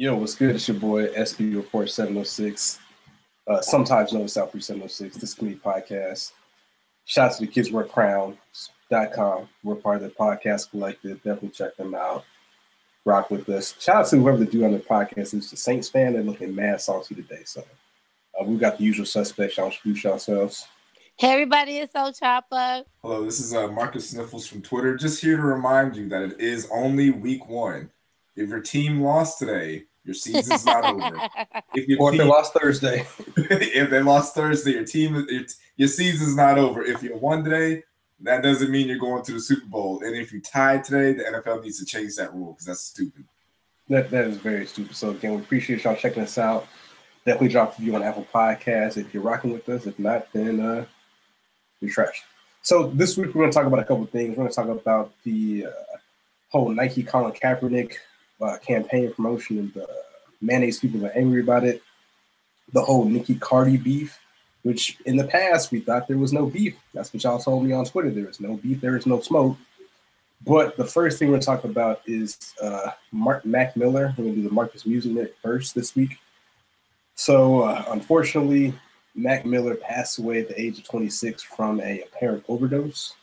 Yo, what's good? It's your boy SB Report 706. Uh, sometimes known as South 706. This Committee podcast. Shout out to the Kids Wear Crowns.com. We're part of the podcast collective. Definitely check them out. Rock with us. Shout out to whoever the dude on the podcast is the Saints fan. They're looking mad salty today. So uh, we've got the usual suspects. Y'all introduce yourselves. Hey everybody, it's Elle Chapa. Hello, this is uh, Marcus Sniffles from Twitter. Just here to remind you that it is only week one. If your team lost today, your season's not over. If your or team, if they lost Thursday, if they lost Thursday, your team, your, your season's not over. If you won today, that doesn't mean you're going to the Super Bowl. And if you tied today, the NFL needs to change that rule because that's stupid. That that is very stupid. So again, we appreciate y'all checking us out. Definitely drop a review on Apple Podcasts if you're rocking with us. If not, then uh, you're trash. So this week we're going to talk about a couple things. We're going to talk about the uh, whole Nike Colin Kaepernick uh, campaign promotion and the mayonnaise people are angry about it. The whole Nicki Cardi beef, which in the past we thought there was no beef. That's what y'all told me on Twitter. There is no beef, there is no smoke. But the first thing we're going to talk about is uh, Mark Mac Miller. We're going to do the Marcus Music Minute first this week. So uh, unfortunately, Mac Miller passed away at the age of 26 from a apparent overdose.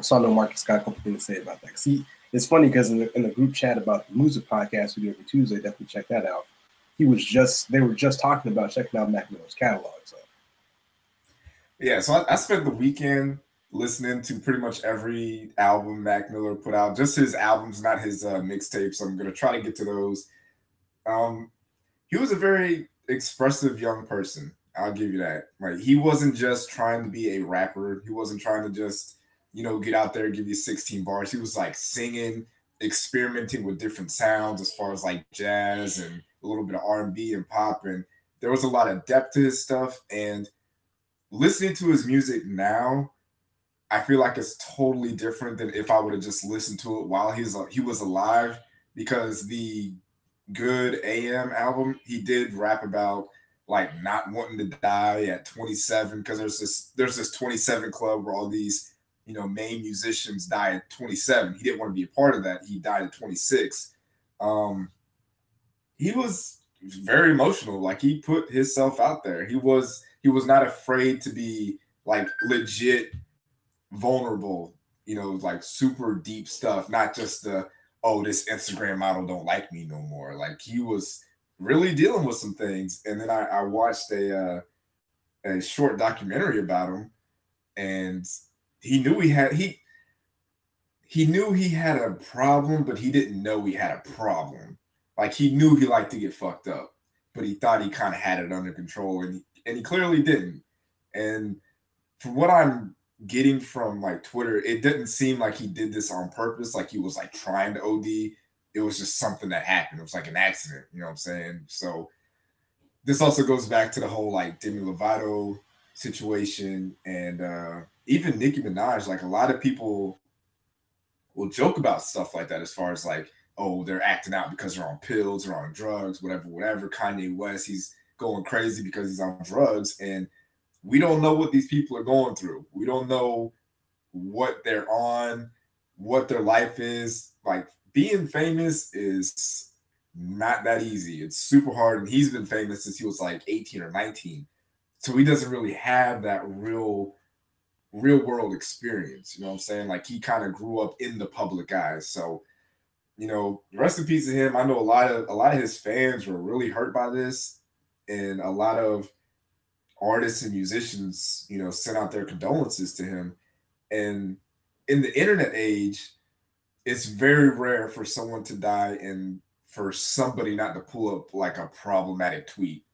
So I know Marcus got a couple things to say about that. See, it's funny because in the, in the group chat about the music podcast we do every Tuesday, definitely check that out. He was just they were just talking about checking out Mac Miller's catalog. So yeah, so I, I spent the weekend listening to pretty much every album Mac Miller put out, just his albums, not his uh, mixtapes. I'm gonna try to get to those. Um, he was a very expressive young person. I'll give you that. Like he wasn't just trying to be a rapper. He wasn't trying to just you know, get out there, give you 16 bars. He was like singing, experimenting with different sounds as far as like jazz and a little bit of R&B and pop. And there was a lot of depth to his stuff. And listening to his music now, I feel like it's totally different than if I would have just listened to it while he's uh, he was alive. Because the GO:OD AM album, he did rap about like not wanting to die at 27 because there's this there's this 27 club where all these you know, main musicians die at 27. He didn't want to be a part of that. He died at 26. Um, he was very emotional. Like he put himself out there. He was he was not afraid to be like legit vulnerable. You know, like super deep stuff. Not just the oh this Instagram model don't like me no more. Like he was really dealing with some things. And then I, I watched a uh, a short documentary about him, and he knew he had he he knew he had a problem, but he didn't know he had a problem. Like he knew he liked to get fucked up, but he thought he kind of had it under control, and he, and he clearly didn't. And from what I'm getting from like Twitter, it didn't seem like he did this on purpose. Like he was like trying to OD. It was just something that happened. It was like an accident. You know what I'm saying? So this also goes back to the whole like Demi Lovato situation and uh even Nicki Minaj, like a lot of people will joke about stuff like that as far as like, oh, they're acting out because they're on pills or on drugs, whatever, whatever. Kanye West, he's going crazy because he's on drugs. And we don't know what these people are going through. We don't know what they're on, what their life is. Like being famous is not that easy. It's super hard. And he's been famous since he was like 18 or 19. So he doesn't really have that real real world experience. You know what I'm saying? Like he kind of grew up in the public eye. So, you know, rest in peace to him. I know a lot of a lot of his fans were really hurt by this, and a lot of artists and musicians, you know, sent out their condolences to him. And in the internet age, it's very rare for someone to die and for somebody not to pull up like a problematic tweet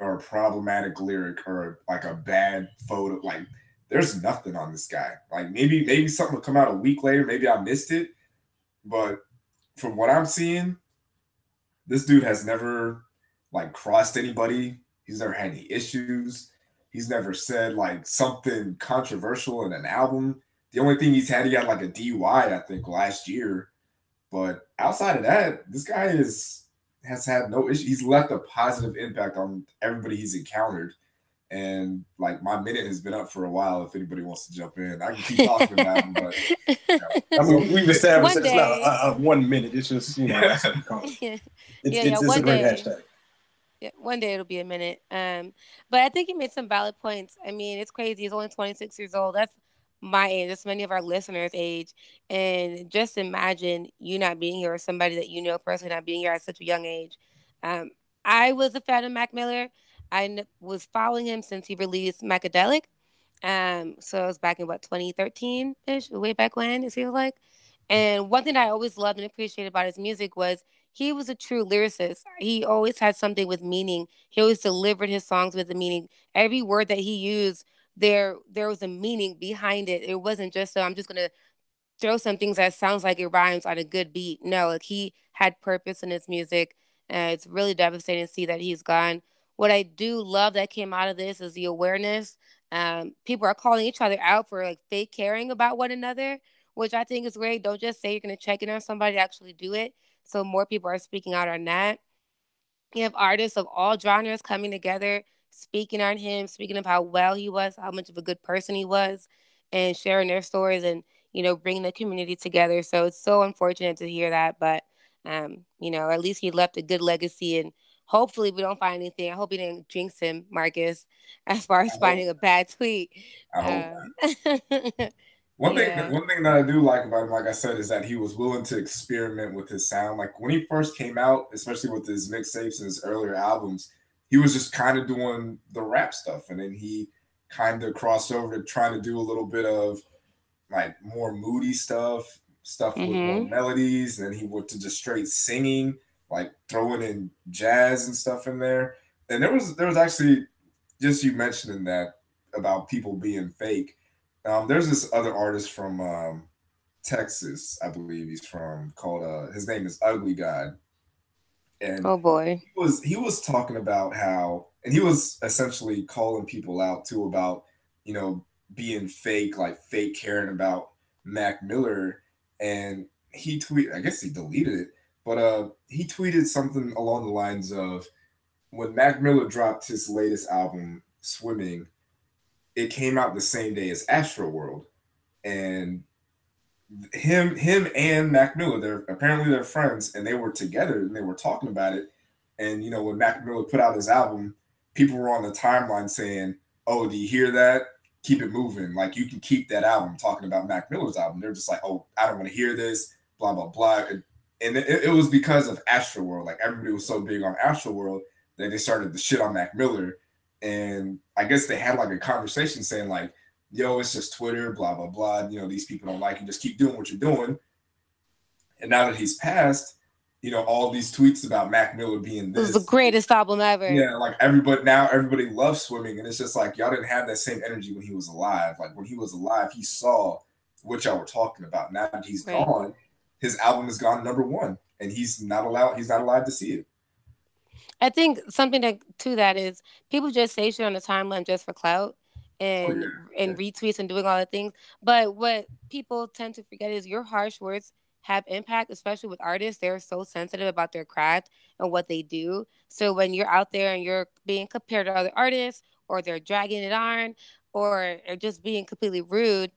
or a problematic lyric or like a bad photo like there's nothing on this guy. Like maybe maybe something will come out a week later. Maybe I missed it, but from what I'm seeing, this dude has never like crossed anybody. He's never had any issues. He's never said like something controversial in an album. The only thing he's had, he had like a DUI, I think, last year. But outside of that, this guy is has had no issue. He's left a positive impact on everybody he's encountered and like my minute has been up for a while. If anybody wants to jump in, I can keep talking about him. But you know. I mean, we've established it's not a, a, one minute. It's just you know, yeah. It's, Yeah, it's, yeah, it's a great day. hashtag. Yeah, one day it'll be a minute. Um, but I think he made some valid points. I mean, it's crazy. He's only 26 years old. That's my age. That's many of our listeners' age. And just imagine you not being here or somebody that you know personally not being here at such a young age. Um, I was a fan of Mac Miller. I was following him since he released Macadelic. Um, so it was back in what 2013 ish, way back when it feels like. And one thing I always loved and appreciated about his music was he was a true lyricist. He always had something with meaning. He always delivered his songs with a meaning. Every word that he used, there there was a meaning behind it. It wasn't just so I'm just gonna throw some things that sounds like it rhymes on a good beat. No, like he had purpose in his music. And it's really devastating to see that he's gone. What I do love that came out of this is the awareness. Um, people are calling each other out for like fake caring about one another, which I think is great. Don't just say you're gonna check in on somebody, actually do it. So more people are speaking out on that. You have artists of all genres coming together, speaking on him, speaking of how well he was, how much of a good person he was, and sharing their stories and you know bringing the community together. So it's so unfortunate to hear that, but um, you know at least he left a good legacy and. Hopefully we don't find anything. I hope he didn't jinx him, Marcus, as far as hope- finding a bad tweet. I hope Um, One thing, Yeah. one thing that I do like about him, like I said, is that he was willing to experiment with his sound. Like when he first came out, especially with his mixtapes and his earlier albums, he was just kind of doing the rap stuff, and then he kind of crossed over to trying to do a little bit of like more moody stuff, stuff with more Mhm. melodies. And then he went to just straight singing, like throwing in jazz and stuff in there. And there was there was actually just you mentioning that about people being fake. Um, there's this other artist from um, Texas, I believe he's from, called uh, his name is Ugly God, and oh boy. he was he was talking about how, and he was essentially calling people out too about you know being fake, like fake caring about Mac Miller, and he tweeted, I guess he deleted it, but uh, he tweeted something along the lines of when Mac Miller dropped his latest album, Swimming, it came out the same day as Astroworld, and him him and Mac Miller, they're apparently they're friends, and they were together and they were talking about it. And you know, when Mac Miller put out his album, people were on the timeline saying, "Oh, do you hear that? Keep it moving. Like you can keep that album." Talking about Mac Miller's album, they're just like, "Oh, I don't want to hear this." Blah blah blah. And, it, it was because of Astroworld. Like everybody was so big on Astroworld that they started to shit on Mac Miller. And I guess they had like a conversation saying like, "Yo, it's just Twitter, blah blah blah. You know, these people don't like you. Just keep doing what you're doing." And now that he's passed, you know, all these tweets about Mac Miller being This this, is the greatest album ever. yeah, like everybody now, everybody loves swimming, and it's just like y'all didn't have that same energy when he was alive. Like when he was alive, he saw what y'all were talking about. Now that he's Right. gone, his album has gone number one, and he's not allowed. He's not allowed to see it. I think something that to that is people just say shit on the timeline just for clout and oh, yeah, and retweets and doing all the things. But what people tend to forget is your harsh words have impact, especially with artists. They're so sensitive about their craft and what they do. So when you're out there and you're being compared to other artists, or they're dragging it on, or, or just being completely rude,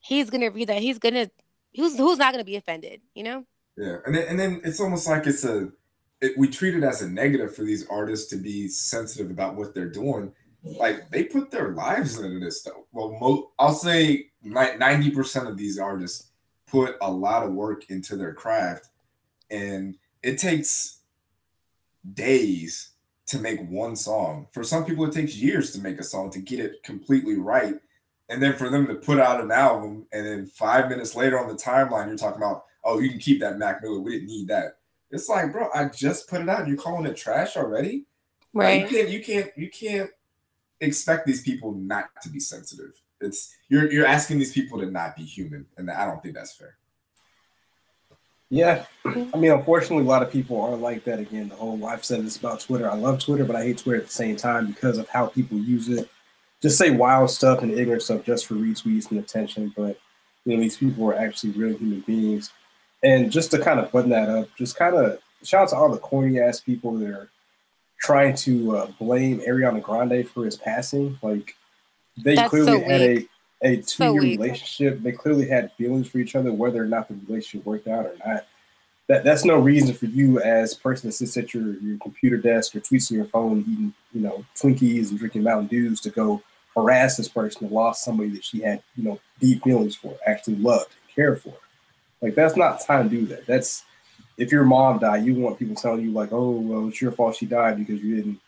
he's gonna read that. He's gonna who's who's not gonna be offended, you know? Yeah, and then and then it's almost like it's a it, we treat it as a negative for these artists to be sensitive about what they're doing. Like they put their lives into this stuff. Well, mo- I'll say ninety percent of these artists put a lot of work into their craft, and it takes days to make one song. For some people, it takes years to make a song to get it completely right. And then for them to put out an album, and then five minutes later on the timeline, you're talking about, oh, you can keep that Mac Miller. We didn't need that. It's like, bro, I just put it out. and You're calling it trash already? Like, Right. you can't. You can't. You can't expect these people not to be sensitive. It's you're you're asking these people to not be human, and I don't think that's fair. Yeah, mm-hmm. I mean, unfortunately, a lot of people are like that. Again, the whole I've said this about Twitter. I love Twitter, but I hate Twitter at the same time because of how people use it. Just say wild stuff and ignorant stuff just for retweets and attention. But you know, these people are actually real human beings. And just to kind of button that up, just kind of shout out to all the corny ass people that are trying to uh, blame Ariana Grande for his passing. Like they That's clearly so had a a two year weak. relationship. They clearly had feelings for each other, whether or not the relationship worked out or not. That that's no reason for you as a person that sits at your, your computer desk or tweets on your phone eating, you know, Twinkies and drinking Mountain Dews to go harass this person who lost somebody that she had, you know, deep feelings for, actually loved and cared for. Like that's not time to do that. That's if your mom died, you want people telling you like, oh well, it's your fault she died because you didn't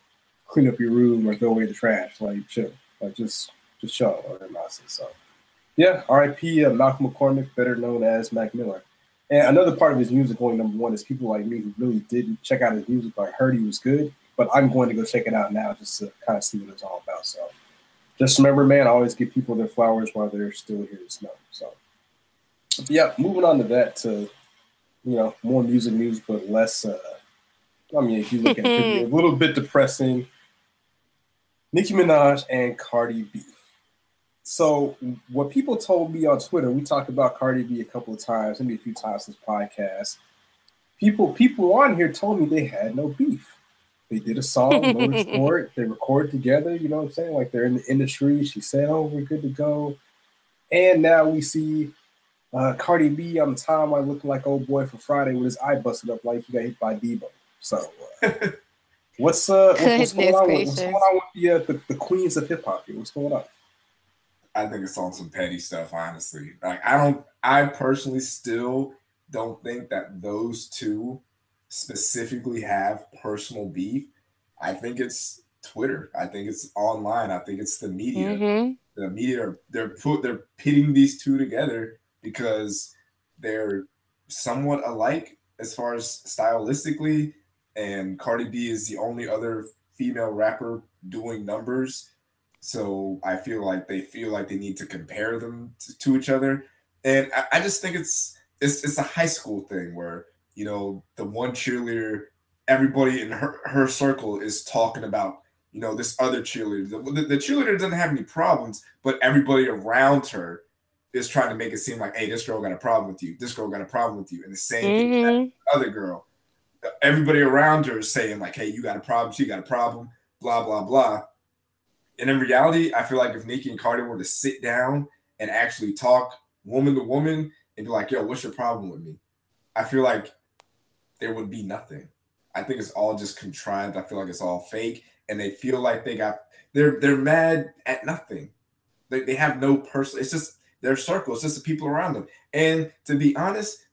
clean up your room or throw away the trash. Like chill. Like just just shut up or nonsense. So yeah, R.I.P. Uh, Malcolm McCormick, better known as Mac Miller. And another part of his music going number one is people like me who really didn't check out his music. I heard he was good, but I'm going to go check it out now just to kind of see what it's all about. So just remember, man, I always give people their flowers while they're still here to smell. So yeah, moving on to that to you know more music news, but less. Uh, I mean, if you look at it, a little bit depressing. Nicki Minaj and Cardi B. So what people told me on Twitter, we talked about Cardi B a couple of times, maybe a few times this podcast. People people on here told me they had no beef. They did a song, Motorsport. They recorded together. You know what I'm saying? Like they're in the industry. She said, "Oh, we're good to go." And now we see uh, Cardi B on the timeline looking like old boy for Friday with his eye busted up like he got hit by Debo. So, uh, what's uh what's, what's, going on? With, what's going on with the, uh, the, the queens of hip hop here? What's going on? I think it's on some petty stuff, honestly. Like I don't I personally still don't think that those two specifically have personal beef. I think it's Twitter. I think it's online. I think it's the media. Mm-hmm. The media are they're put they're pitting these two together because they're somewhat alike as far as stylistically, and Cardi B is the only other female rapper doing numbers so I feel like they feel like they need to compare them to, to each other. And I, I, just think it's it's it's a high school thing where, you know, the one cheerleader, everybody in her, her circle is talking about, you know, this other cheerleader. The, the cheerleader doesn't have any problems, but everybody around her is trying to make it seem like, hey, this girl got a problem with you. This girl got a problem with you. And the same mm-hmm. thing other girl. Everybody around her is saying, like, hey, you got a problem, she got a problem, blah, blah, blah and in reality, I feel like if Nicki and Cardi were to sit down and actually talk woman to woman and be like, yo, what's your problem with me? I feel like there would be nothing. I think it's all just contrived. I feel like it's all fake. And they feel like they got they're they're mad at nothing. They, they have no person. It's just their circle. It's just the people around them. And to be honest,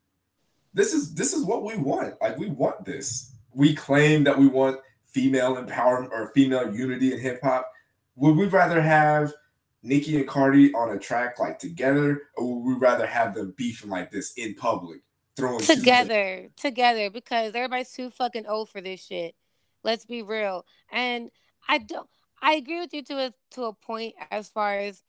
this is this is what we want. Like we want this. We claim that we want female empowerment or female unity in hip hop would we rather have Nicki and Cardi on a track like together, or would we rather have them beefing like this in public, throwing together, together? Because everybody's too fucking old for this shit. Let's be real. And I don't. I agree with you to a to a point as far as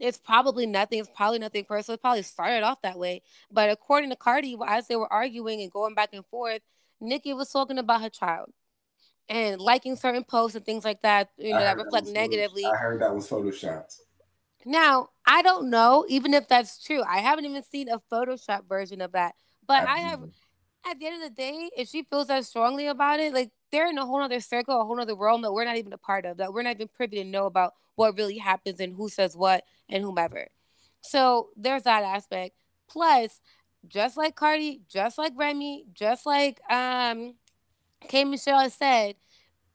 it's probably nothing. It's probably nothing personal. It probably started off that way. But according to Cardi, as they were arguing and going back and forth, Nicki was talking about her child and liking certain posts and things like that, you know, that reflect that negatively. I heard that was photoshopped. Now, I don't know, even if that's true. I haven't even seen a Photoshop version of that. But Absolutely. I have at the end of the day, if she feels that strongly about it, like they're in a whole other circle, a whole other realm that we're not even a part of, that we're not even privy to know about what really happens and who says what and whomever. So there's that aspect. Plus, just like Cardi, just like Remy, just like um K Michelle said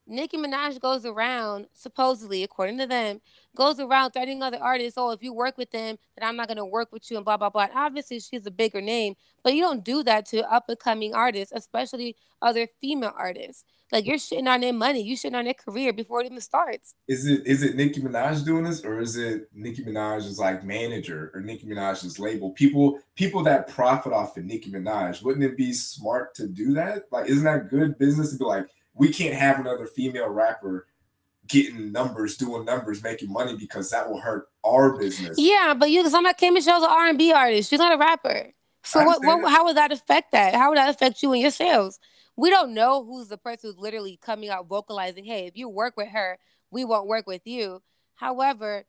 Nicki Minaj goes around, supposedly, according to them, goes around threatening other artists. Oh, if you work with them, then I'm not going to work with you, and blah, blah, blah. Obviously, she's a bigger name, but you don't do that to up and coming artists, especially other female artists. Like you're shitting on their money, you're shitting on their career before it even starts. Is it is it Nicki Minaj doing this, or is it Nicki Minaj's like manager or Nicki Minaj's label? People people that profit off of Nicki Minaj, wouldn't it be smart to do that? Like, isn't that good business to be like, we can't have another female rapper getting numbers, doing numbers, making money because that will hurt our business. Yeah, but you, I'm not K Michelle's an R&B artist. She's not a rapper. So what, what, how would that affect that? How would that affect you and your sales? We don't know who's the person who's literally coming out vocalizing, "Hey, if you work with her, we won't work with you." However,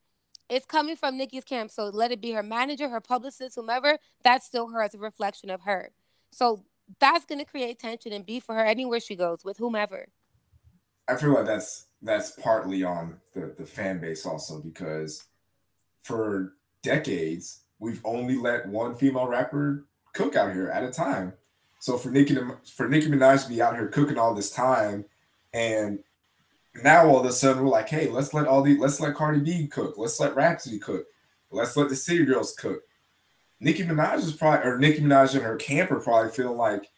it's coming from Nicki's camp, so let it be her manager, her publicist, whomever. That's still her as a reflection of her. So that's going to create tension and beef for her anywhere she goes with whomever. I feel like that's that's partly on the the fan base also because for decades we've only let one female rapper cook out here at a time. So for Nicki for Nicki Minaj to be out here cooking all this time, and now all of a sudden we're like, hey, let's let all the let's let Cardi B cook, let's let Rapsody cook, let's let the City Girls cook. Nicki Minaj is probably or Nicki Minaj and her camp are probably feeling like,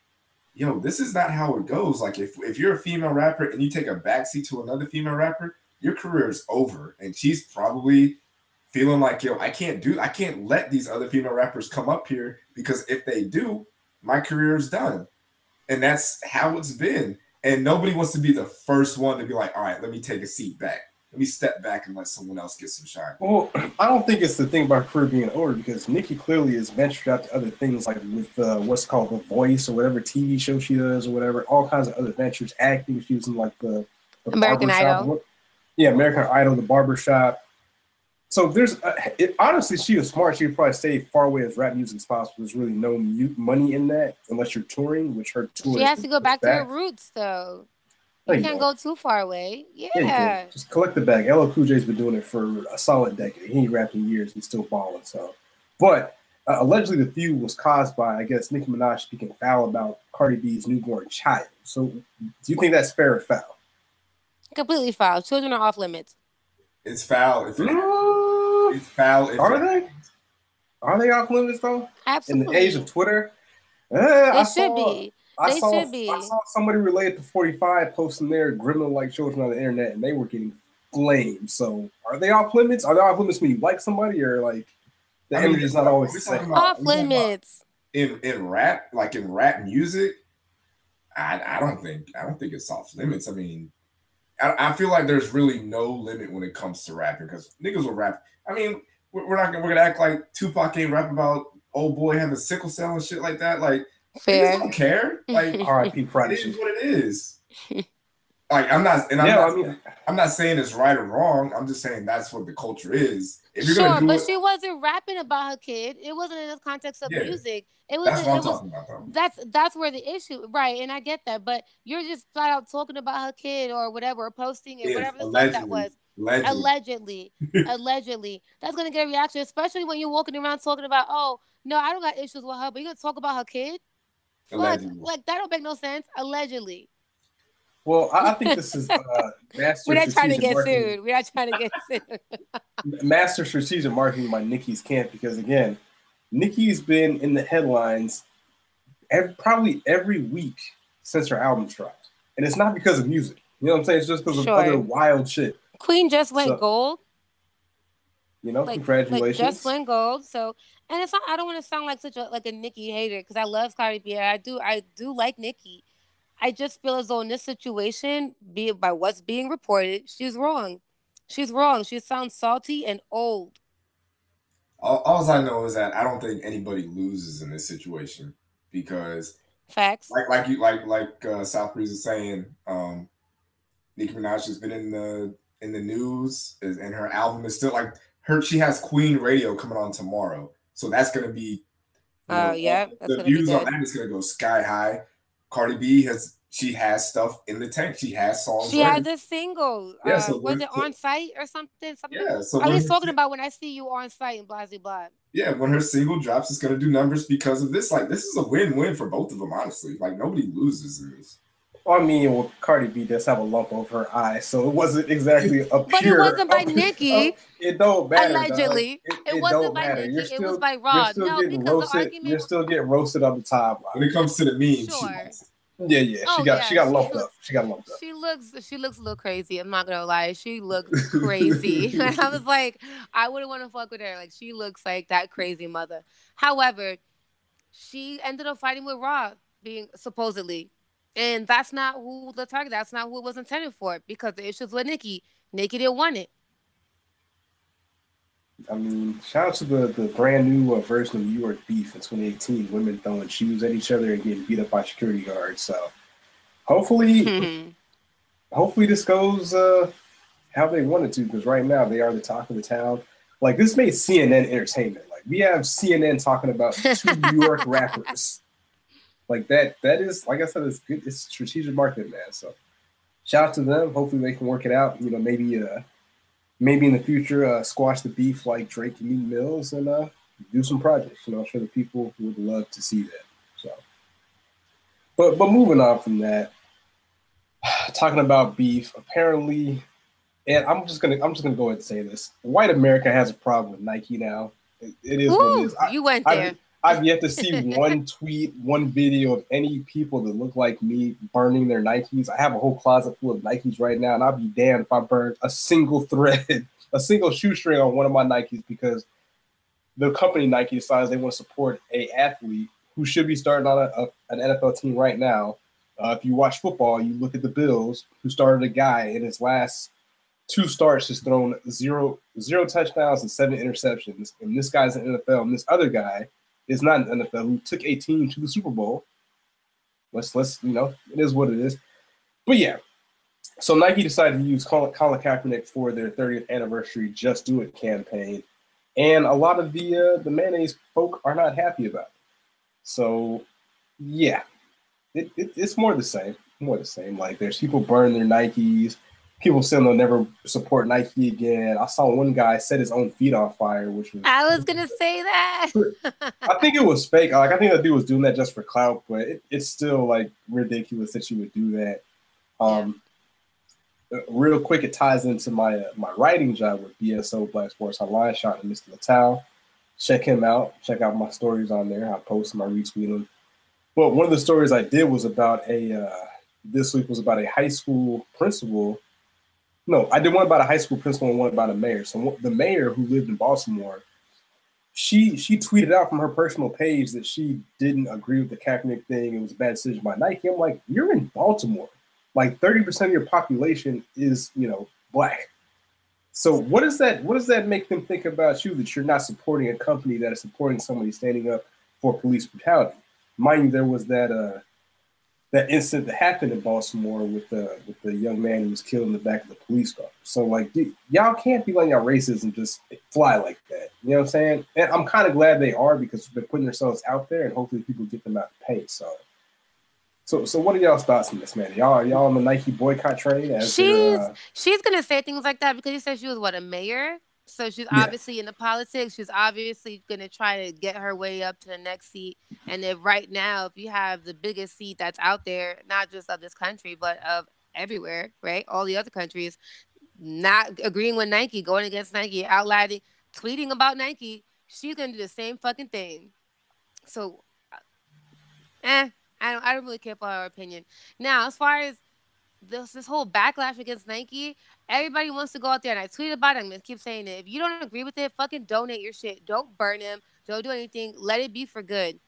yo, this is not how it goes. Like if if you're a female rapper and you take a backseat to another female rapper, your career is over. And she's probably feeling like, yo, I can't do, I can't let these other female rappers come up here because if they do, my career is done. And that's how it's been. And nobody wants to be the first one to be like, all right, let me take a seat back. Let me step back and let someone else get some shine. Well, I don't think it's the thing about her career being over because Nicki clearly has ventured out to other things like with uh, what's called The Voice or whatever TV show she does or whatever, all kinds of other ventures, acting. She's in like the, the American Idol. Yeah, American Idol, the barbershop. So there's uh, it, honestly, she was smart. She would probably stay far away as rap music as possible. There's really no mute money in that unless you're touring, which her tour. She has to go back, back, to her roots, though. You, you can't go. go too far away. Yeah. yeah Just collect the bag. LL Cool J's been doing it for a solid decade. He ain't rapped in years. He's still balling. So, but uh, allegedly the feud was caused by, I guess, Nicki Minaj speaking foul about Cardi B's newborn child. So, do you think that's fair or foul? Completely foul. Children are off limits. It's foul. If it, it's foul. If are they? Are they off limits though? Absolutely. In the age of Twitter, uh, they I should saw, be. I they saw, should be. I saw somebody related to 45 posting their gremlin like children on the internet, and they were getting flamed. So, are they off limits? Are they off limits when you like somebody, or like the I energy is not always the same? Off limits. In in rap, like in rap music, I I don't think I don't think it's off limits. I mean, I, I feel like there's really no limit when it comes to rapping because niggas will rap. I mean, we're, we're not gonna we're gonna act like Tupac ain't rap about old boy having sickle cell and shit like that. Like, Fair. don't care. Like, R.I.P. It is what it is. like, I'm not, and I'm yeah, not, I mean, I'm not saying it's right or wrong. I'm just saying that's what the culture is. If you're sure, but it, she wasn't rapping about her kid. It wasn't in the context of yeah, music. It was. That's what I'm talking about. Though. That's that's where the issue, right? And I get that, but you're just flat out talking about her kid or whatever, or posting it, whatever the fuck that was. Allegedly, allegedly, allegedly. That's gonna get a reaction, especially when you're walking around talking about, oh no, I don't got issues with her, but you're gonna talk about her kid? Fuck, like that don't make no sense. Allegedly. Well, I, think this is uh, master. We're not trying to get marketing. sued. We're not trying to get sued. master strategic marketing by Nicki's camp because again, Nicki's been in the headlines every, probably every week since her album dropped, and it's not because of music. You know what I'm saying? It's just because sure. of other wild shit. Queen just went so, gold. You know, like, congratulations. Like just went gold. So, and it's not. I don't want to sound like such a like a Nicki hater because I love Cardi B. I do. I do like Nicki. I just feel as though in this situation, be it by what's being reported, she's wrong. She's wrong. She sounds salty and old. All, all I know is that I don't think anybody loses in this situation because facts. Like like you like like uh, South Breeze is saying, um, Nicki Minaj has been in the in the news, and her album is still like her. She has Queen Radio coming on tomorrow, so that's gonna be. Oh uh, yeah, the views on that is gonna go sky high. Cardi B has she has stuff in the tank. She has songs. She ready. had the single. Yeah, uh, so was it on site or something? something? Yeah. So I was talking about when I see you on site in Blasey Blah. Yeah, when her single drops, it's gonna do numbers because of this. Like this is a win-win for both of them, honestly. Like nobody loses in this. I mean, well, Cardi B does have a lump over her eye, so it wasn't exactly a pure. But it wasn't by Nicki. it don't matter. Allegedly, it, it, it, wasn't by matter. Nicki. Still, it was by Rod. No, because roasted, the argument. You're still getting roasted on the top. When it comes to the memes, sure. Yeah, yeah. Oh, she got yeah. she got she lumped looks, up. She got lumped up. She looks she looks a little crazy. I'm not gonna lie. She looks crazy. I was like, I wouldn't want to fuck with her. Like she looks like that crazy mother. However, she ended up fighting with Rob, being supposedly. And that's not who the target. That's not who it was intended for. Because the issues with Nicki, Nicki didn't want it. I mean, shout out to the, the brand new uh, version of New York Beef in 2018. Women throwing shoes at each other and getting beat up by security guards. So hopefully, hopefully this goes uh, how they wanted to. Because right now they are the talk of the town. Like this made CNN entertainment. Like we have CNN talking about two New York rappers. Like that. That is like I said, it's good. It's strategic marketing, man. So shout out to them. Hopefully they can work it out. You know, maybe uh maybe in the future uh, squash the beef like Drake and Meek Mills and uh, do some projects. You know, I'm sure the people would love to see that. So, But but moving on from that, talking about beef, apparently, and I'm just gonna I'm just gonna go ahead and say this: white America has a problem with Nike now. it, it is Ooh, what it is. I, you went there. I've, I've yet to see one tweet, one video of any people that look like me burning their Nikes. I have a whole closet full of Nikes right now, and I'll be damned if I burn a single thread, a single shoestring on one of my Nikes because the company Nike decides they want to support a athlete who should be starting on a, a, an NFL team right now. Uh, if you watch football, you look at the Bills, who started a guy in his last two starts has thrown zero zero touchdowns and seven interceptions, and this guy's in NFL, and this other guy is not in NFL who took a team to the Super Bowl. Let's let's you know it is what it is, but yeah. So Nike decided to use Colin, Colin Kaepernick for their 30th anniversary Just Do It campaign, and a lot of the uh, the mayonnaise folk are not happy about it. So yeah, it, it, it's more the same, more the same. Like there's people burn their Nikes people saying they'll never support Nike again. I saw one guy set his own feet on fire, which was I was gonna say that. I think it was fake. Like I think that dude was doing that just for clout, but it, it's still like ridiculous that you would do that. Um, uh, real quick, it ties into my uh, my writing job with BSO Black Sports Online. Shout out to Mr. Littal. Check him out. Check out my stories on there. I post them. I retweet them. But one of the stories I did was about a. Uh, this week was about a high school principal no, I did one about a high school principal and one about a mayor. So the mayor who lived in Baltimore, she she tweeted out from her personal page that she didn't agree with the Kaepernick thing. It was a bad decision by Nike. I'm like, you're in Baltimore. Like 30% of your population is, you know, black. So what does that what does that make them think about you that you're not supporting a company that is supporting somebody standing up for police brutality? Mind you, there was that uh that incident that happened in Baltimore with the with the young man who was killed in the back of the police car. So like dude, y'all can't be letting y'all racism just fly like that. You know what I'm saying? And I'm kind of glad they are because they're putting themselves out there and hopefully people get them out to pay. So so so what are y'all's thoughts on this, man? Y'all y'all on the Nike boycott train? she's uh... she's gonna say things like that because you said she was what a mayor. So she's yeah. obviously in the politics. She's obviously going to try to get her way up to the next seat. And if right now, if you have the biggest seat that's out there, not just of this country, but of everywhere, right? All the other countries, not agreeing with Nike, going against Nike, outlining, tweeting about Nike, she's going to do the same fucking thing. So, eh, I don't, I don't really care for her opinion. Now, as far as this this whole backlash against Nike, everybody wants to go out there and I tweet about it. I'm gonna keep saying it. If you don't agree with it, fucking donate your shit. Don't burn them. Don't do anything. Let it be for good.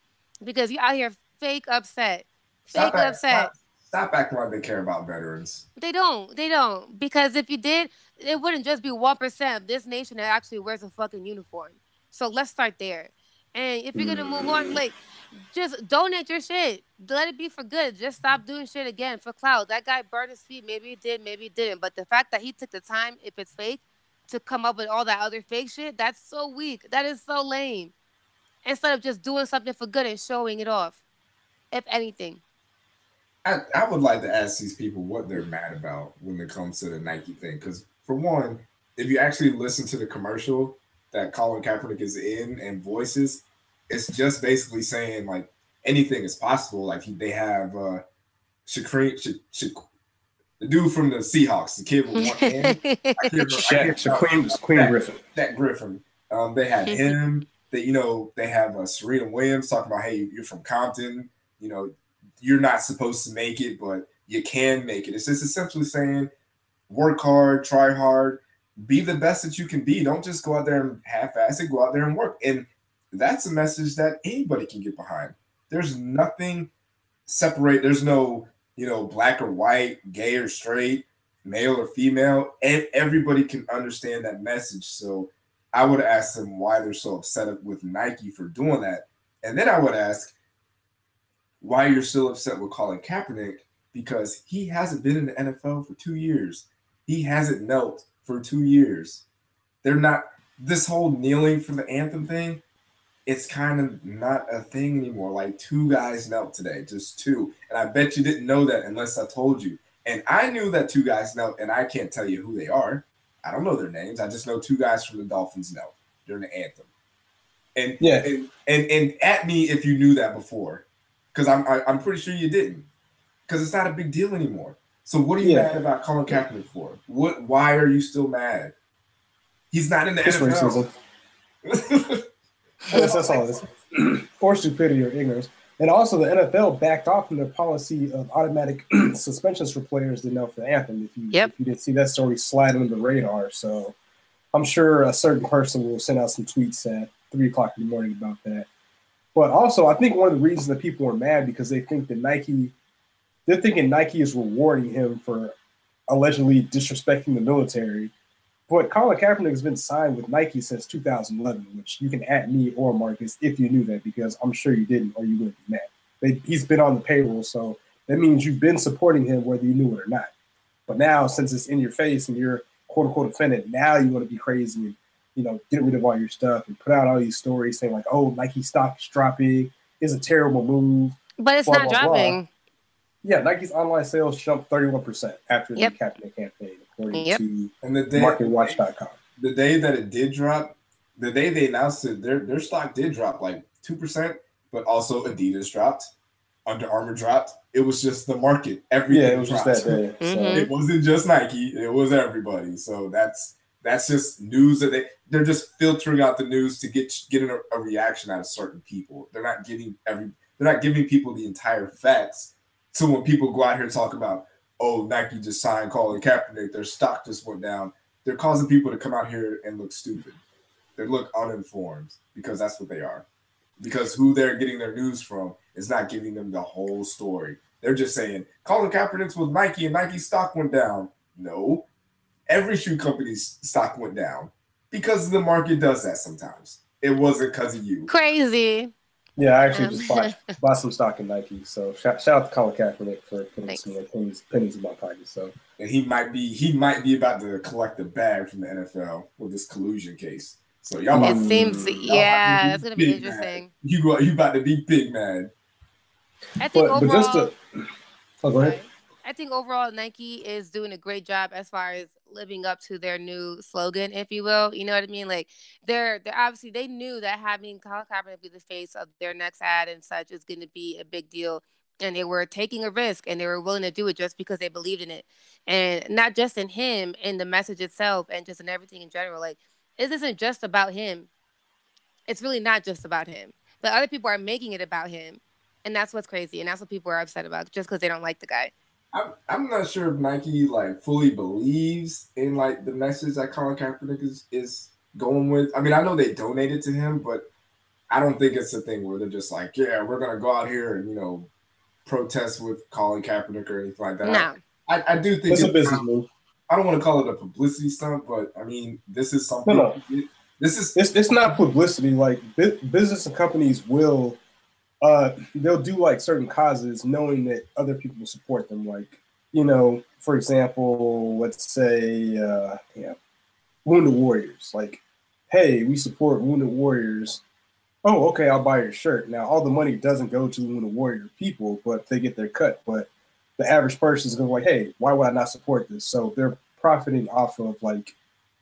Because you out here fake upset. Fake stop upset. Stop, stop acting like they care about veterans. They don't. They don't. Because if you did, it wouldn't just be one percent of this nation that actually wears a fucking uniform. So let's start there. And if you're gonna move on, like just donate your shit. Let it be for good. Just stop doing shit again for clout. That guy burned his feet. Maybe he did, maybe he didn't. But the fact that he took the time, if it's fake, to come up with all that other fake shit, that's so weak. That is so lame. Instead of just doing something for good and showing it off, if anything. I, I would like to ask these people what they're mad about when it comes to the Nike thing. Because for one, if you actually listen to the commercial that Colin Kaepernick is in and voices, it's just basically saying like anything is possible. Like they have uh Shaquem, Sha, Sha, the dude from the Seahawks, the kid with one hand. Shaquem, Shaquem Griffin. That Griffin. Um, they have him. That you know, they have uh, Serena Williams talking about, hey, you're from Compton. You know, you're not supposed to make it, but you can make it. It's just essentially saying, work hard, try hard, be the best that you can be. Don't just go out there and half-ass it. Go out there and work. And that's a message that anybody can get behind. There's nothing separate. There's no, you know, black or white, gay or straight, male or female, and everybody can understand that message. So I would ask them why they're so upset with Nike for doing that. And then I would ask why you're still upset with Colin Kaepernick because he hasn't been in the NFL for two years. He hasn't knelt for two years. They're not this whole kneeling for the anthem thing it's kind of not a thing anymore. Like two guys knelt today, just two. And I bet you didn't know that unless I told you. And I knew that two guys knelt, and I can't tell you who they are. I don't know their names. I just know two guys from the Dolphins knelt during the anthem. And yeah, and and, and at me if you knew that before. Because I'm I, am i am pretty sure you didn't. Because it's not a big deal anymore. So what are you yeah. mad about Colin Kaepernick for? What? Why are you still mad? He's not in the it's NFL. That's, that's all it is. or stupidity or ignorance. And also, the NFL backed off from their policy of automatic suspensions for players that know for the anthem. If you, yep. if you didn't see that story slide under the radar, so I'm sure a certain person will send out some tweets at three o'clock in the morning about that. But also, I think one of the reasons that people are mad because they think that Nike, they're thinking Nike is rewarding him for allegedly disrespecting the military. But Colin Kaepernick has been signed with Nike since 2011, which you can at me or Marcus if you knew that, because I'm sure you didn't, or you wouldn't be mad. They, he's been on the payroll, so that means you've been supporting him whether you knew it or not. But now, since it's in your face and you're quote unquote offended, now you want to be crazy and you know get rid of all your stuff and put out all these stories saying like, "Oh, Nike stock is dropping. It's a terrible move." But it's blah, not blah, dropping. Blah. Yeah, Nike's online sales jumped 31% after yep. the Kaepernick campaign, according yep. to and the day, MarketWatch.com. The day that it did drop, the day they announced it, their their stock did drop like two percent, but also Adidas dropped, Under Armour dropped. It was just the market. Everything yeah, it was dropped. just that day. So. Mm-hmm. It wasn't just Nike; it was everybody. So that's that's just news that they they're just filtering out the news to get getting a, a reaction out of certain people. They're not giving every they're not giving people the entire facts. So when people go out here and talk about, oh, Nike just signed Colin Kaepernick, their stock just went down, they're causing people to come out here and look stupid. They look uninformed because that's what they are. Because who they're getting their news from is not giving them the whole story. They're just saying Colin Kaepernick's with Nike and Nike stock went down. No, every shoe company's stock went down because the market does that sometimes. It wasn't because of you. Crazy. Yeah, I actually um, just bought, bought some stock in Nike. So shout, shout out to Colin Kaepernick for putting some pennies, pennies in my pocket. So and he might be he might be about to collect a bag from the NFL with this collusion case. So y'all it seems yeah, it's gonna be interesting. Mad. You you about to be big man. I think but, overall, but just to, oh, go ahead. I think overall Nike is doing a great job as far as living up to their new slogan, if you will. You know what I mean? Like they're they're obviously they knew that having Colin Kaepernick be the face of their next ad and such is going to be a big deal, and they were taking a risk and they were willing to do it just because they believed in it, and not just in him, in the message itself, and just in everything in general. Like this isn't just about him. It's really not just about him, but other people are making it about him, and that's what's crazy, and that's what people are upset about just because they don't like the guy. I'm, I'm not sure if Nike like fully believes in like the message that Colin Kaepernick is is going with. I mean, I know they donated to him, but I don't think it's a thing where they're just like, yeah, we're gonna go out here and you know protest with Colin Kaepernick or anything like that. No. I, I, I do think it's a business move. I don't want to call it a publicity stunt, but I mean, this is something. No, no. This is it's, it's not publicity. Like business and companies will uh, they'll do like certain causes knowing that other people support them. Like, you know, for example, let's say, uh, yeah, Wounded Warriors. Like, hey, we support Wounded Warriors. Oh, okay, I'll buy your shirt. Now, all the money doesn't go to the Wounded Warrior people, but they get their cut. But the average person is going to be like, hey, why would I not support this? So they're profiting off of like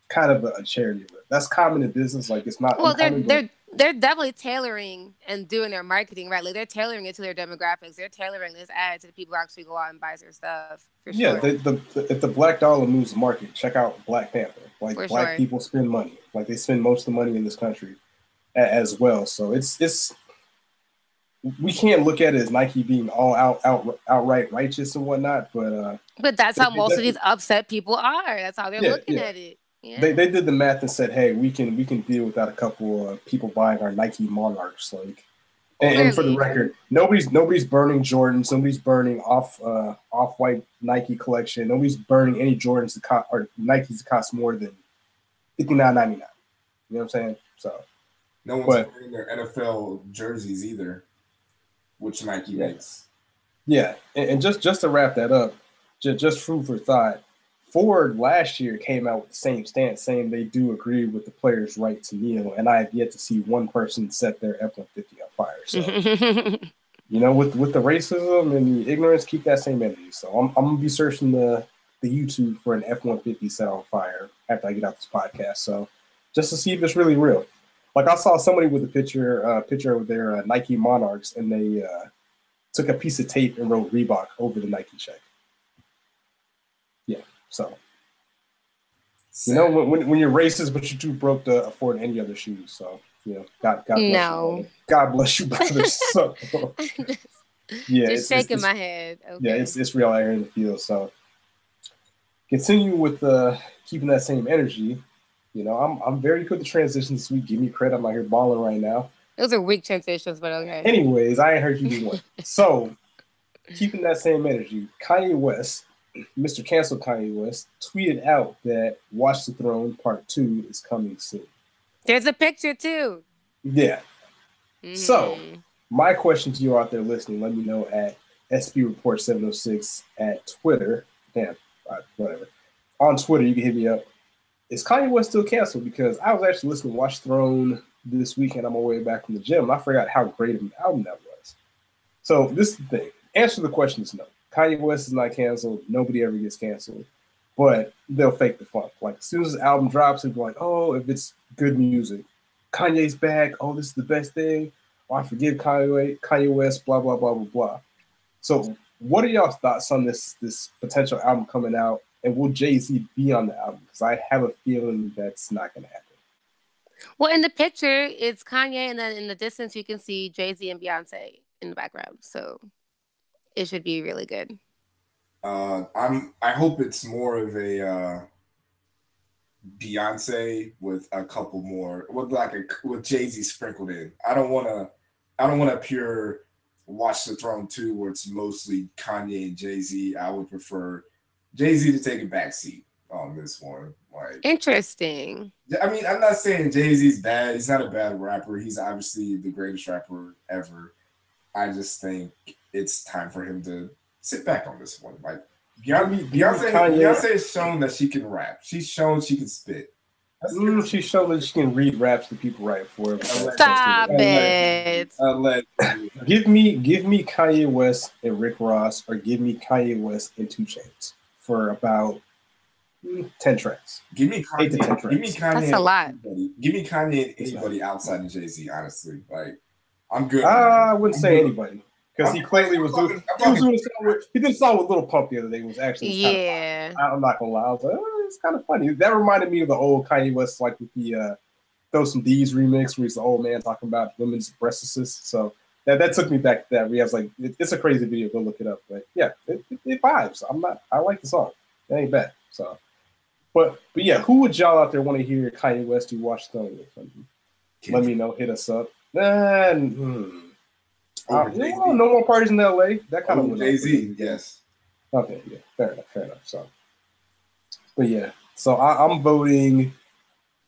kind of a, a charity. That's common in business. Like, it's not. Well, they're they're they're definitely tailoring and doing their marketing right. Like they're tailoring it to their demographics. They're tailoring this ad to the people who actually go out and buy their stuff. yeah, sure. the, the, if the black dollar moves the market, check out Black Panther. Like for black sure. people spend money. Like they spend most of the money in this country as well. So it's it's we can't look at it as Nike being all out, out outright righteous and whatnot, but uh but that's how most of these upset people are. That's how they're yeah, looking yeah. at it. They, they did the math and said, hey, we can we can deal without a couple of people buying our Nike Monarchs. Like, and, and, for the record, nobody's nobody's burning Jordans. Nobody's burning off uh, off white Nike collection. Nobody's burning any Jordans that cost or Nikes that cost more than fifty nine ninety nine. You know what I'm saying? So, no one's but, burning their NFL jerseys either, which Nike yeah. makes. Yeah, and, and just just to wrap that up, just, just food for thought Ford last year came out with the same stance, saying they do agree with the players' right to kneel, and I have yet to see one person set their F one fifty on fire. So, you know, with with the racism and the ignorance, keep that same energy. So, I'm, I'm gonna be searching the the YouTube for an F one fifty set on fire after I get out this podcast. So, just to see if it's really real. Like I saw somebody with a picture, uh, picture of their uh, Nike Monarchs, and they uh, took a piece of tape and wrote Reebok over the Nike check. So you know when, when you're racist, but you're too broke to afford any other shoes. So you know, God, God bless no. you. God bless you, brothers. so, yeah, just it's, shaking it's, my head. Okay. Yeah, it's it's real out here in the field. So continue with uh, keeping that same energy. You know, I'm I'm very good to transitions this week. Give me credit. I'm out here balling right now. Those are weak transitions, but okay. Anyways, I ain't heard you do one. so keeping that same energy, Kanye West Mr. Cancel Kanye West tweeted out that Watch the Throne Part 2 is coming soon. There's a picture too. Yeah. Mm. So, my question to you out there listening, let me know at SB Report 706 at Twitter. Damn, right, whatever. On Twitter, you can hit me up. Is Kanye West still canceled? Because I was actually listening to Watch Throne this weekend on my way back from the gym, and I forgot how great of an album that was. So, this is the thing. Answer the question is no. Kanye West is not canceled. Nobody ever gets canceled, but they'll fake the funk. Like as soon as the album drops, it'll be like, oh, if it's good music, Kanye's back. Oh, this is the best thing. Oh, I forgive Kanye, Kanye West. Blah blah blah blah blah. So, what are y'all thoughts on this this potential album coming out? And will Jay Z be on the album? Because I have a feeling that's not going to happen. Well, in the picture, it's Kanye, and then in the distance, you can see Jay Z and Beyonce in the background. So it should be really good. Uh, I'm. I hope it's more of a uh, Beyonce with a couple more, with like a with Jay Z sprinkled in. I don't want to. I don't want a pure Watch the Throne two where it's mostly Kanye and Jay Z. I would prefer Jay Z to take a back seat on this one. Like interesting. I mean, I'm not saying Jay Z's bad. He's not a bad rapper. He's obviously the greatest rapper ever. I just think it's time for him to sit back on this one. Like Beyonce, Beyonce, Beyonce has shown that she can rap. She's shown she can spit. Mm, she's shown that she can read raps that people write for her. Stop it. Let, give me, give me Kanye West and Rick Ross, or give me Kanye West and 2 Chainz for about ten tracks. Give me Kanye. Eight to 10 tracks. Give me Kanye. That's a lot. Anybody. Give me Kanye and anybody outside of Jay Z. Honestly, like I'm good. Uh, I wouldn't I'm say good. anybody because he clearly was doing. He, was doing with, he did a song with Lil Pump the other day. It was actually yeah. Kind of, I'm not gonna lie. I was like, oh, it's kind of funny. That reminded me of the old Kanye West, like with the uh, "Throw Some D's" remix, where he's the old man talking about women's breasts. So that that took me back to that. Where I was like, it, it's a crazy video. Go look it up. But yeah, it, it, it vibes. I'm not. I like the song. It ain't bad. So, but but yeah, who would y'all out there want to hear Kanye West do Watch Throne with? Let me know. Hit us up. And, hmm. Uh, no more parties in LA. That kind oh, of Jay Z. Yes. Okay. Yeah. Fair enough. Fair enough. So, but yeah. So I, am voting.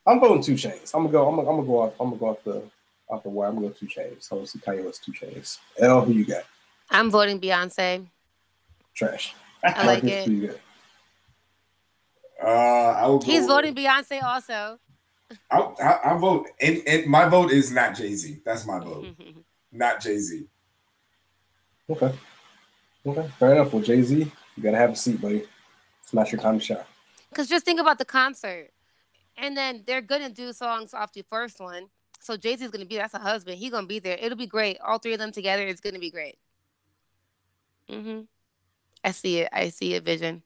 I'm voting 2 Chainz. I'm gonna go. I'm gonna, I'm gonna go off. I'm gonna go off the off the wire. I'm gonna go 2 Chainz. So want to see Kanye West 2 Chainz. Elle, who you got? I'm voting Beyonce. Trash. I like it. Uh, I will. He's voting Beyonce also. I, I, I vote, and, and my vote is not Jay Z. That's my vote. not Jay Z. Okay. Okay. Fair enough. Well, Jay Z, you gotta have a seat, buddy. It's not your time to shine. Because just think about the concert, and then they're gonna do songs off the first one. So Jay Z is gonna be that's a husband. He's gonna be there. It'll be great. All three of them together. It's gonna be great. hmm I see it. I see a vision.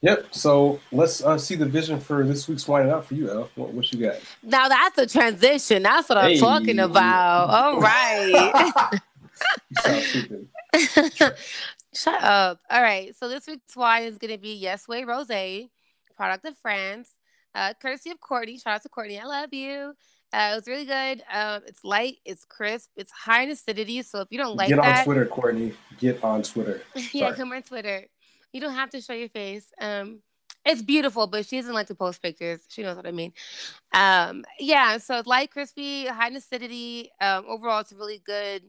Yep. So let's uh, see the vision for this week's winding up for you, Elle. What, what you got? Now that's a transition. That's what I'm talking about. All right. Shut up. All right. So this week's wine is going to be Yes Way Rose, product of France, uh, courtesy of Courtney. Shout out to Courtney. I love you. Uh, it was really good. Um, it's light, it's crisp, it's high in acidity. So if you don't like get that, on Twitter, Courtney. Get on Twitter. yeah, come on Twitter. You don't have to show your face. Um, it's beautiful, but she doesn't like to post pictures. She knows what I mean. Um, yeah, so it's light, crispy, high in acidity. Um, overall, it's a really good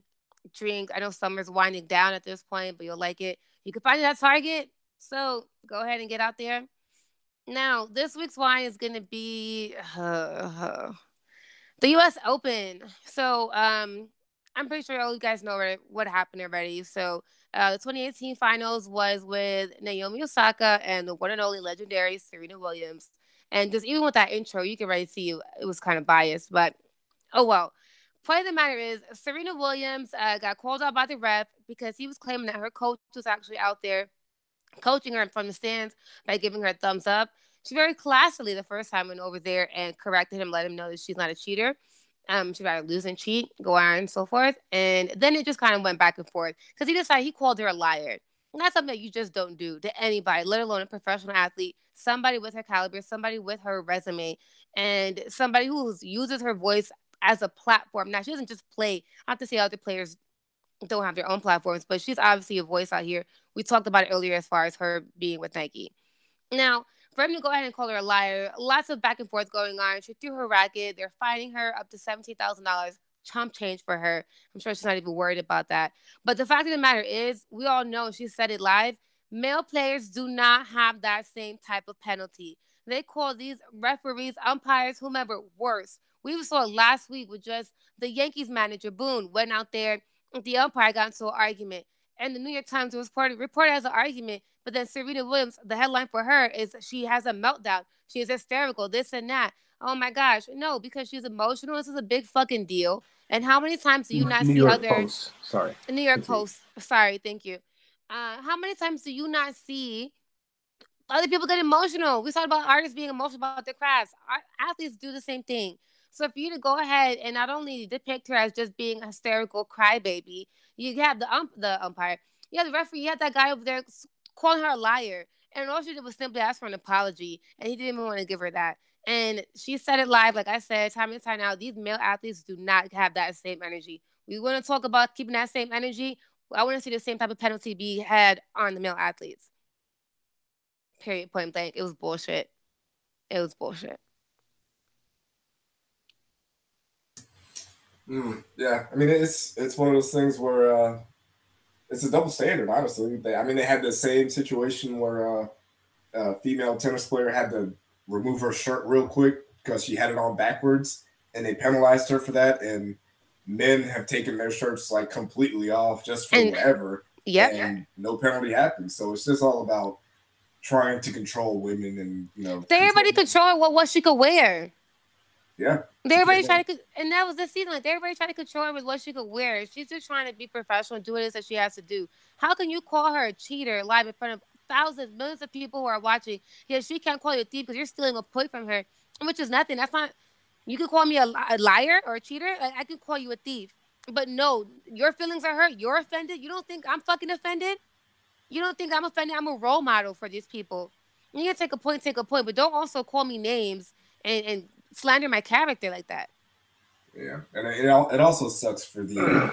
drink. I know summer's winding down at this point, but you'll like it. You can find it at Target. So go ahead and get out there. Now, this week's whine is going to be uh, uh, the U.S. Open. So um, I'm pretty sure all you guys know what happened already. So uh, the 2018 finals was with Naomi Osaka and the one and only legendary Serena Williams. And just even with that intro, you can already see it was kind of biased, but oh well. point of the matter is, Serena Williams uh, got called out by the ref because he was claiming that her coach was actually out there coaching her from the stands by giving her a thumbs up. She very classily the first time went over there and corrected him, let him know that she's not a cheater. Um, she rather lose and cheat, go on and so forth. And then it just kind of went back and forth because he decided he called her a liar. And that's something that you just don't do to anybody, let alone a professional athlete, somebody with her caliber, somebody with her resume, and somebody who uses her voice as a platform. Now, she doesn't just play. I have to say other players don't have their own platforms, but she's obviously a voice out here. We talked about it earlier as far as her being with Nike. Now, for him to go ahead and call her a liar, lots of back and forth going on. She threw her racket. They're fining her up to $17,000 chump change for her. I'm sure she's not even worried about that. But the fact of the matter is, we all know she said it live. Male players do not have that same type of penalty. They call these referees, umpires, whomever worse. We saw last week with just the Yankees manager Boone went out there. The umpire got into an argument, and the New York Times was reported reported as an argument. But then Serena Williams, the headline for her is she has a meltdown. She is hysterical, this and that. Oh my gosh, no, because she's emotional. This is a big fucking deal. And how many times do you not New see York other Post. Sorry. the New York Continue. Post? Sorry, thank you. Uh, how many times do you not see other people get emotional? We talked about artists being emotional about their crafts. Our athletes do the same thing. So for you to go ahead and not only depict her as just being a hysterical crybaby, you have the ump, the umpire, you have the referee, you have that guy over there calling her a liar, and all she did was simply ask for an apology, and he didn't even want to give her that. And she said it live, like I said, time and time out. These male athletes do not have that same energy. We want to talk about keeping that same energy. I want to see the same type of penalty be had on the male athletes. Period. Point blank. It was bullshit. It was bullshit. Mm, yeah, I mean it's it's one of those things where uh, it's a double standard. Honestly, they, I mean they had the same situation where uh, a female tennis player had to remove her shirt real quick because she had it on backwards, and they penalized her for that. And men have taken their shirts like completely off just for And- whatever, Yep. and no penalty happens. So it's just all about trying to control women and you know. They everybody control- control what, what she could wear. Yeah, They everybody tried to, and that was this season. Like everybody tried to control her with what she could wear. She's just trying to be professional, and do what it is that she has to do. How can you call her a cheater live in front of thousands, millions of people who are watching? Yeah, she can't call you a thief because you're stealing a point from her, which is nothing. That's not. You can call me a, a liar or a cheater. Like, I can call you a thief, but no, your feelings are hurt. You're offended. You don't think I'm fucking offended. You don't think I'm offended. I'm a role model for these people. You can take a point, take a point, but don't also call me names and, and slander my character like that. yeah, and it, it also sucks for the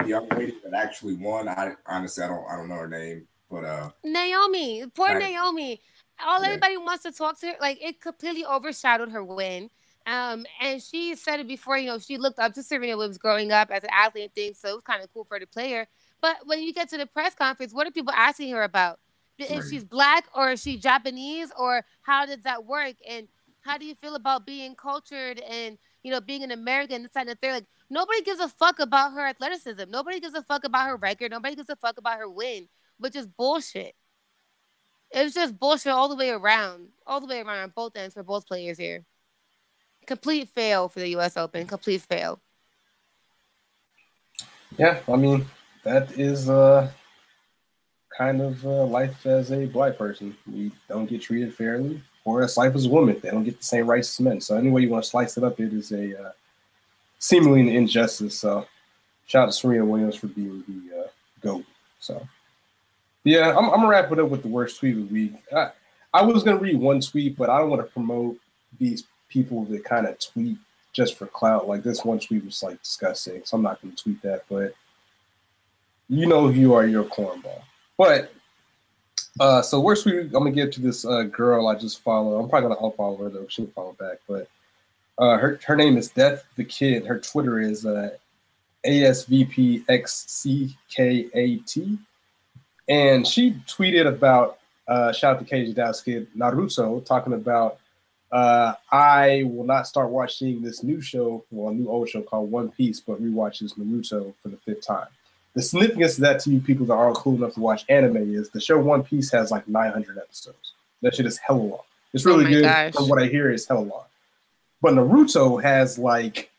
the young lady that actually won. I honestly I don't I don't know her name, but uh Naomi, poor Right. Naomi. All Yeah. everybody wants to talk to her, like it completely overshadowed her win. Um, and she said it before, you know, she looked up to Serena Williams growing up as an athlete and things, so it was kind of cool for the player. But when you get to the press conference, what are people asking her about? If Right. she's black or is she Japanese or how does that work? And how do you feel about being cultured and you know being an American and the third? Like nobody gives a fuck about her athleticism. Nobody gives a fuck about her record. Nobody gives a fuck about her win, which is bullshit. It was just bullshit all the way around, all the way around on both ends for both players here. Complete fail for the U.S. Open. Complete fail. Yeah, I mean that is uh kind of uh, life as a black person. We don't get treated fairly, or as life as a woman, they don't get the same rights as men. So any way you want to slice it up, it is a uh, seemingly an injustice. So shout out to Serena Williams for being the uh, goat. So yeah, I'm, I'm gonna wrap it up with the worst tweet of the week. I, I was gonna read one tweet, but I don't want to promote these people that kind of tweet just for clout. Like this one tweet was like disgusting, so I'm not to tweet that. But you know who you are, you're a cornball. But uh, so worst tweet I'm gonna give to this uh, girl I just follow. I'm probably gonna unfollow her though. She'll follow back. But uh, her her name is Death the Kid. Her Twitter is uh, ASVPXCKAT, and she tweeted about uh, shout out to Cage Dallas Kid Naruto talking about uh, I will not start watching this new show, well, a new old show called One Piece, but rewatch this Naruto for the fifth time. The significance of that to you people that aren't cool enough to watch anime is the show One Piece has like 900 episodes. That shit is hella long. It's Oh really my good. gosh. From what I hear, is hella long. But Naruto has like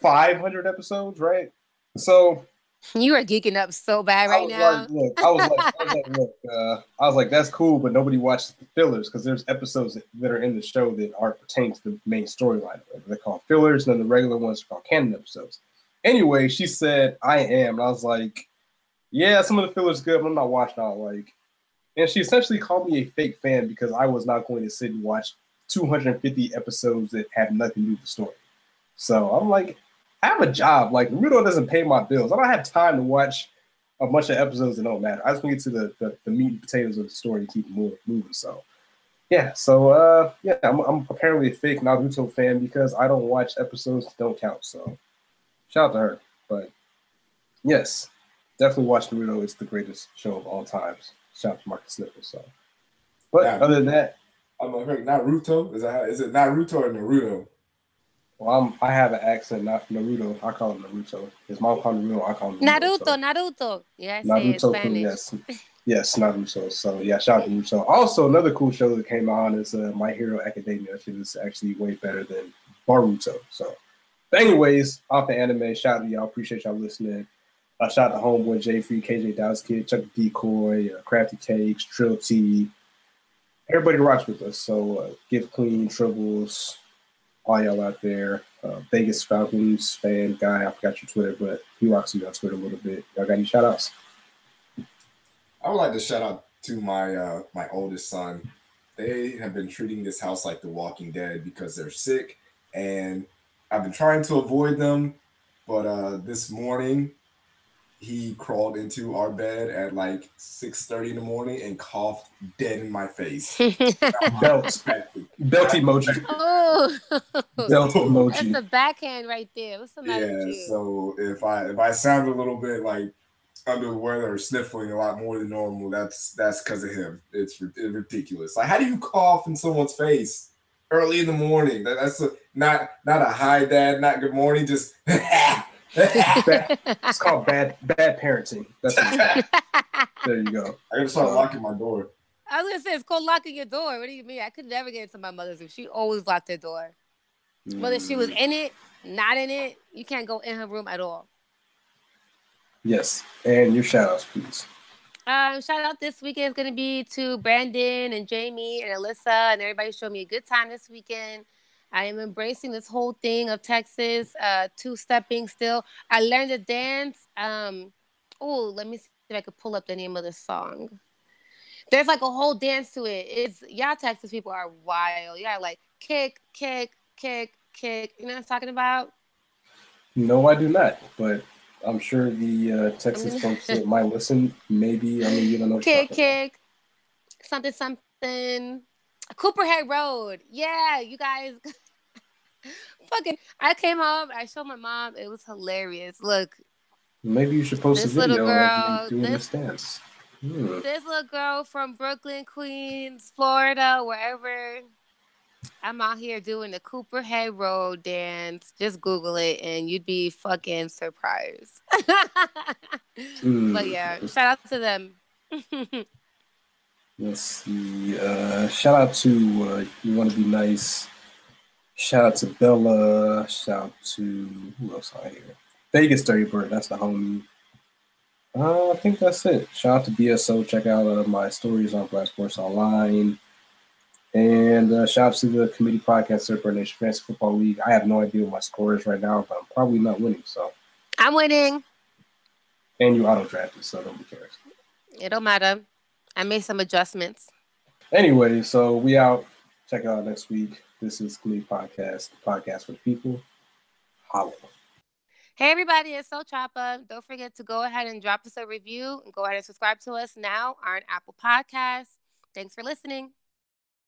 500 episodes, right? So you are geeking up so bad right now. Like, look, I was like, I was like, look, uh, I was like, that's cool, but nobody watches the fillers because there's episodes that, that, are in the show that aren't pertaining to the main storyline. They're called fillers, and then the regular ones are called canon episodes. Anyway, she said, I am. And I was like, yeah, some of the fillers good, but I'm not watching all like. And she essentially called me a fake fan because I was not going to sit and watch 250 episodes that have nothing to do with the story. So I'm like, I have a job. Like Naruto doesn't pay my bills. I don't have time to watch a bunch of episodes that don't matter. I just want to get to the, the, the meat and potatoes of the story and keep moving. moving. So yeah, so uh, yeah, I'm, I'm apparently a fake Naruto fan because I don't watch episodes that don't count. So shout out to her. But yes, definitely watch Naruto. It's the greatest show of all times. Shout out to Marcus Sniffles. So, but yeah. other than that, I'm like, Naruto. Is that is it Naruto or Naruto? Well, I'm, I have an accent, not Naruto. I call him Naruto. His mom called Naruto. I call him Naruto. Naruto, so. Naruto. Yeah, Naruto. Spanish. Yes, yes, Naruto. So yeah, shout out to Naruto. Also, another cool show that came on is uh, My Hero Academia. It is actually way better than Boruto. So, but anyways, off the anime. Shout out to y'all. Appreciate y'all listening. Uh, shout out to Homeboy J Free, KJ Dallas Kid, Chuck Decoy, uh, Crafty Cakes, Trill T. Everybody rocks with us. So, uh, Give Clean, Tribbles, all y'all out there. Uh, Vegas Falcons fan guy. I forgot your Twitter, but he rocks me on Twitter a little bit. Y'all got any shout outs? I would like to shout out to my uh, my oldest son. They have been treating this house like The Walking Dead because they're sick, and I've been trying to avoid them. But uh, this morning, he crawled into our bed at like 6 30 in the morning and coughed dead in my face. Belt. Belt emoji. Oh belt emoji. That's the backhand right there. What's the matter yeah, so if I if I sound a little bit like under the weather or sniffling a lot more than normal, that's that's because of him. It's, it's ridiculous. Like how do you cough in someone's face early in the morning? That, that's a, not not a hi dad, not good morning, just bad, it's called bad bad parenting. That's there you go. I gotta start locking my door. I was gonna say it's called locking your door. What do you mean? I could never get into my mother's room. She always locked her door. Mm. Whether she was in it, not in it, you can't go in her room at all. Yes, and your shout outs, please. Um, shout out this weekend is gonna be to Brandon and Jamie and Alyssa and everybody showed me a good time this weekend. I am embracing this whole thing of Texas, uh, two stepping still. I learned to dance. Um, oh, let me see if I could pull up the name of the song. There's like a whole dance to it. It's y'all Texas people are wild. Yeah, like kick, kick, kick, kick. You know what I'm talking about? No, I do not. But I'm sure the uh, Texas folks that might listen, maybe. I mean, you don't know. Kick, kick, something, something. Copperhead Road. Yeah, you guys. fucking. I came home. I showed my mom. It was hilarious. Look. Maybe you should post this a video little girl, doing this, the dance. Hmm. This little girl from Brooklyn, Queens, Florida, wherever. I'm out here doing the Copperhead Road dance. Just Google it and you'd be fucking surprised. mm. But yeah, shout out to them. Let's see. Uh, shout out to uh, You Want to Be Nice. Shout out to Bella. Shout out to who else I here? Vegas Dirty Bird. That's the homie. Uh, I think that's it. Shout out to BSO. Check out uh, my stories on Black Sports Online. And uh, shout out to the committee podcast, Super Nation Fantasy Football League. I have no idea what my score is right now, but I'm probably not winning. So I'm winning. And you auto drafted, so nobody cares. It don't matter. I made some adjustments. Anyway, so we out. Check it out next week. This is Glee Podcast, the podcast for the people. Holla. Hey everybody, it's So Chopper. Don't forget to go ahead and drop us a review and go ahead and subscribe to us now on Apple Podcasts. Thanks for listening.